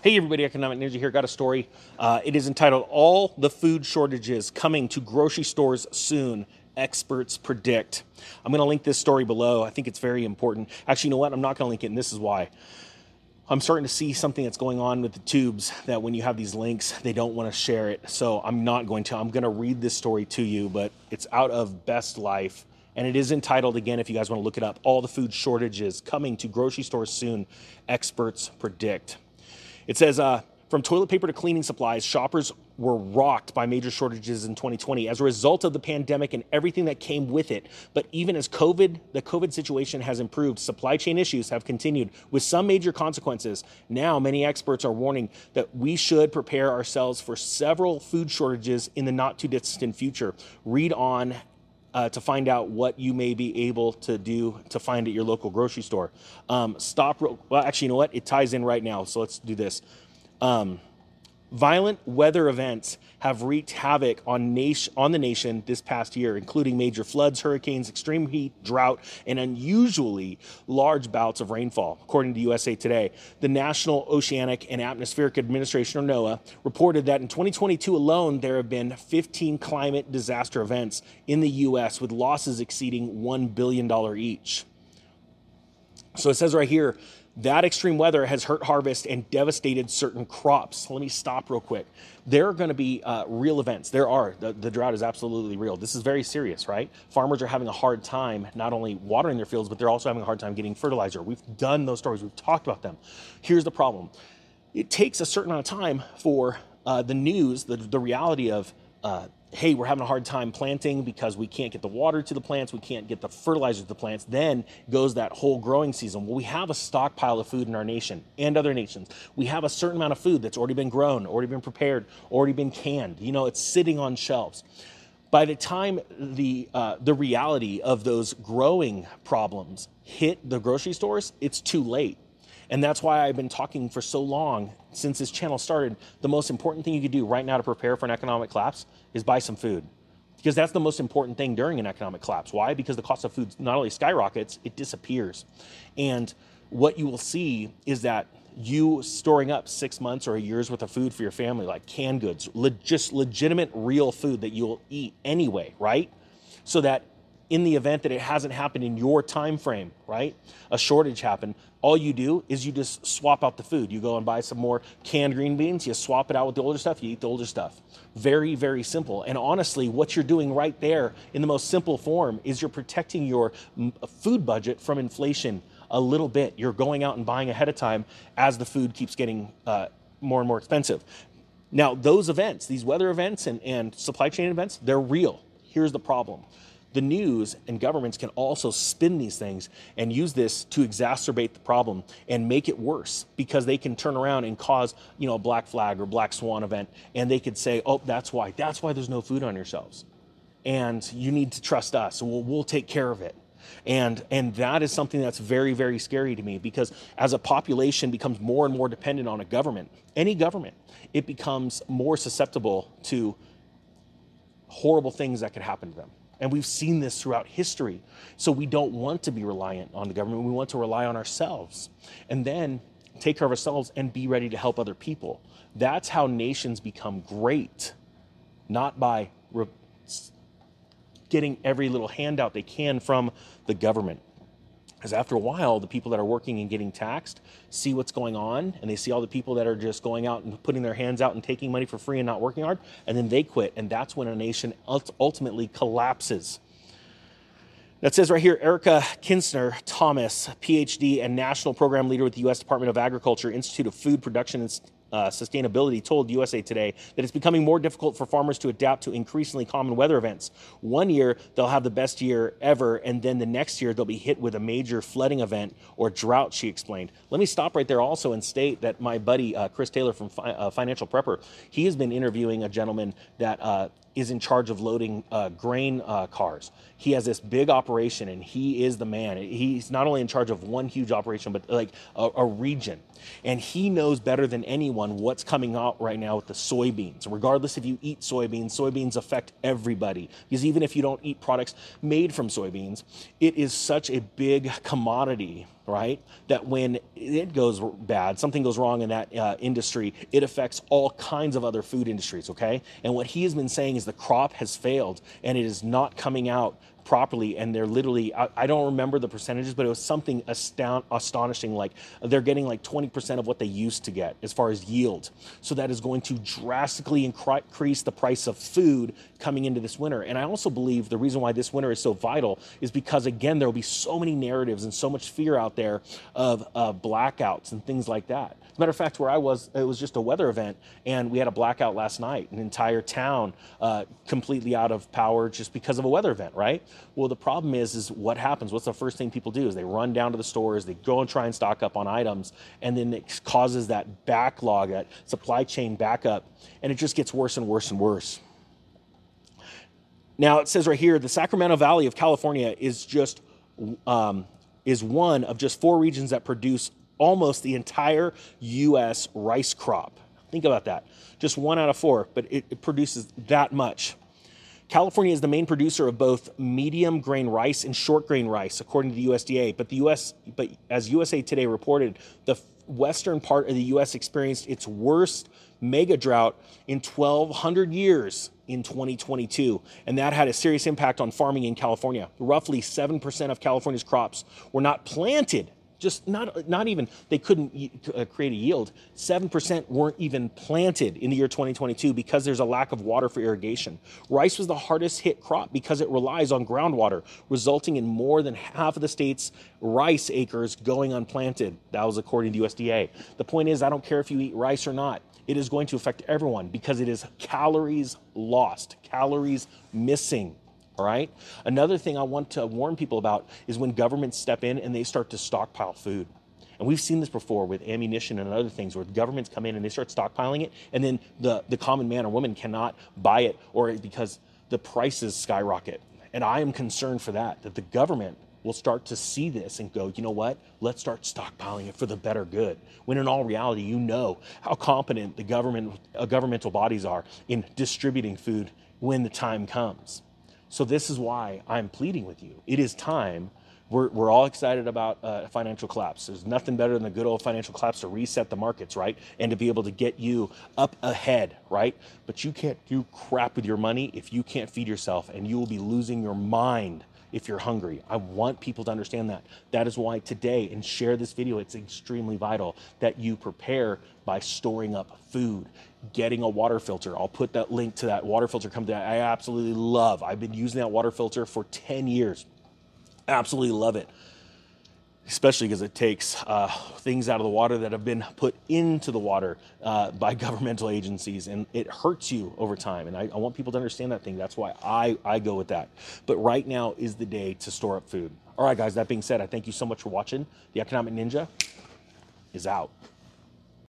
Hey, everybody, Economic Ninja here. Got a story. Uh, it is entitled All the Food Shortages Coming to Grocery Stores Soon. Experts predict. I'm going to link this story below. I think it's very important. Actually, you know what? I'm not going to link it, and this is why. I'm starting to see something that's going on with the tubes that when you have these links, they don't want to share it. So I'm not going to. I'm going to read this story to you, but it's out of Best Life. And it is entitled, again, if you guys want to look it up, All the Food Shortages Coming to Grocery Stores Soon. Experts predict. It says, uh, from toilet paper to cleaning supplies, shoppers were rocked by major shortages in 2020 as a result of the pandemic and everything that came with it. But even as COVID, the COVID situation has improved, supply chain issues have continued with some major consequences. Now, many experts are warning that we should prepare ourselves for several food shortages in the not too distant future. Read on uh, to find out what you may be able to do to find at your local grocery store. Um, stop. Well, actually, you know what? It ties in right now. So let's do this. Um, violent weather events have wreaked havoc on, nation, on the nation this past year, including major floods, hurricanes, extreme heat, drought, and unusually large bouts of rainfall. According to USA Today, the National Oceanic and Atmospheric Administration, or NOAA, reported that in 2022 alone, there have been 15 climate disaster events in the U.S., with losses exceeding $1 billion each. So it says right here, that extreme weather has hurt harvest and devastated certain crops. Let me stop real quick. There are going to be uh, real events. There are. The, the, drought is absolutely real. This is very serious, right? Farmers are having a hard time not only watering their fields, but they're also having a hard time getting fertilizer. We've done those stories, we've talked about them. Here's the problem it takes a certain amount of time for uh, the news, the, the reality of uh, hey, we're having a hard time planting because we can't get the water to the plants, we can't get the fertilizer to the plants. Then goes that whole growing season. Well, we have a stockpile of food in our nation and other nations. We have a certain amount of food that's already been grown, already been prepared, already been canned. You know, it's sitting on shelves. By the time the uh, the reality of those growing problems hit the grocery stores, it's too late. And that's why I've been talking for so long since this channel started. The most important thing you could do right now to prepare for an economic collapse is buy some food. Because that's the most important thing during an economic collapse. Why? Because the cost of food not only skyrockets, it disappears. And what you will see is that you storing up six months or a year's worth of food for your family, like canned goods, just legitimate, real food that you'll eat anyway, right? So that in the event that it hasn't happened in your time frame, right? A shortage happened. All you do is you just swap out the food. You go and buy some more canned green beans, you swap it out with the older stuff, you eat the older stuff. Very, very simple. And honestly, what you're doing right there in the most simple form is you're protecting your food budget from inflation a little bit. You're going out and buying ahead of time as the food keeps getting uh, more and more expensive. Now, those events, these weather events and, and supply chain events, they're real. Here's the problem the news and governments can also spin these things and use this to exacerbate the problem and make it worse because they can turn around and cause you know a black flag or black swan event and they could say oh that's why that's why there's no food on your shelves. And you need to trust us. We'll, we'll take care of it. And and that is something that's very very scary to me because as a population becomes more and more dependent on a government any government it becomes more susceptible to horrible things that could happen to them and we've seen this throughout history. So we don't want to be reliant on the government. We want to rely on ourselves. And then take care of ourselves and be ready to help other people. That's how nations become great, not by re- getting every little handout they can from the government. Because after a while, the people that are working and getting taxed see what's going on, and they see all the people that are just going out and putting their hands out and taking money for free and not working hard, and then they quit. And that's when a nation ultimately collapses. That says right here Erica Kistner Thomas, PhD and National Program Leader with the U.S. Department of Agriculture, Institute of Food Production uh, Sustainability told USA Today that it's becoming more difficult for farmers to adapt to increasingly common weather events. One year, they'll have the best year ever, and then the next year, they'll be hit with a major flooding event or drought, she explained. Let me stop right there also and state that my buddy, uh, Chris Taylor from Fi- uh, Financial Prepper, he has been interviewing a gentleman that uh, is in charge of loading uh, grain uh, cars. He has this big operation and he is the man. He's not only in charge of one huge operation, but like a, a region. And he knows better than anyone what's coming out right now with the soybeans. Regardless if you eat soybeans, soybeans affect everybody. Because even if you don't eat products made from soybeans, it is such a big commodity right? That when it goes bad, something goes wrong in that uh, industry, it affects all kinds of other food industries, okay? And what he has been saying is the crop has failed and it is not coming out properly and they're literally I, I, don't remember the percentages but it was something astound, astonishing like they're getting like 20% of what they used to get as far as yield. So that is going to drastically increase the price of food coming into this winter. And i also believe the reason why this winter is so vital is because again there will be so many narratives and so much fear out there of uh, blackouts and things like that. As a matter of fact where i was it was just a weather event and we had a blackout last night. An entire town uh, completely out of power just because of a weather event right well, the problem is, is what happens? What's the first thing people do? Is they run down to the stores, they go and try and stock up on items, and then it causes that backlog, that supply chain backup, and it just gets worse and worse and worse. Now it says right here, the Sacramento Valley of California is just um, is one of just four regions that produce almost the entire U.S. rice crop. Think about that. Just one out of four, but it, it produces that much. California is the main producer of both medium grain rice and short grain rice, according to the USDA. But the US, but as USA Today reported, the western part of the U.S. experienced its worst mega drought in 1,200 years in 2022, and that had a serious impact on farming in California. Roughly 7% of California's crops were not planted just not not even they couldn't uh, create a yield. 7% weren't even planted in the year 2022 because there's a lack of water for irrigation. Rice was the hardest hit crop because it relies on groundwater resulting in more than half of the state's rice acres going unplanted. That was according to usda the point is i don't care if you eat rice or not it is going to affect everyone because it is calories lost calories missing all right. Another thing I want to warn people about is when governments step in and they start to stockpile food. And we've seen this before with ammunition and other things where governments come in and they start stockpiling it, and then the, the common man or woman cannot buy it or because the prices skyrocket. And I am concerned for that, that the government will start to see this and go, you know what? Let's start stockpiling it for the better good. When in all reality, you know how competent the government, uh, governmental bodies are in distributing food when the time comes. So this is why I'm pleading with you. It is time. We're, we're all excited about uh, financial collapse. There's nothing better than a good old financial collapse to reset the markets, right? And to be able to get you up ahead, right? But you can't do crap with your money if you can't feed yourself, and you will be losing your mind if you're hungry. I want people to understand that. That is why today, and share this video, it's extremely vital that you prepare by storing up food, getting a water filter. I'll put that link to that water filter company I absolutely love. I've been using that water filter for 10 years. Absolutely love it especially because it takes uh, things out of the water that have been put into the water uh, by governmental agencies and it hurts you over time and I, I, want people to understand that thing. That's why I, I go with that. But right now is the day to store up food. All right guys that being said i thank you so much for watching. The economic ninja is out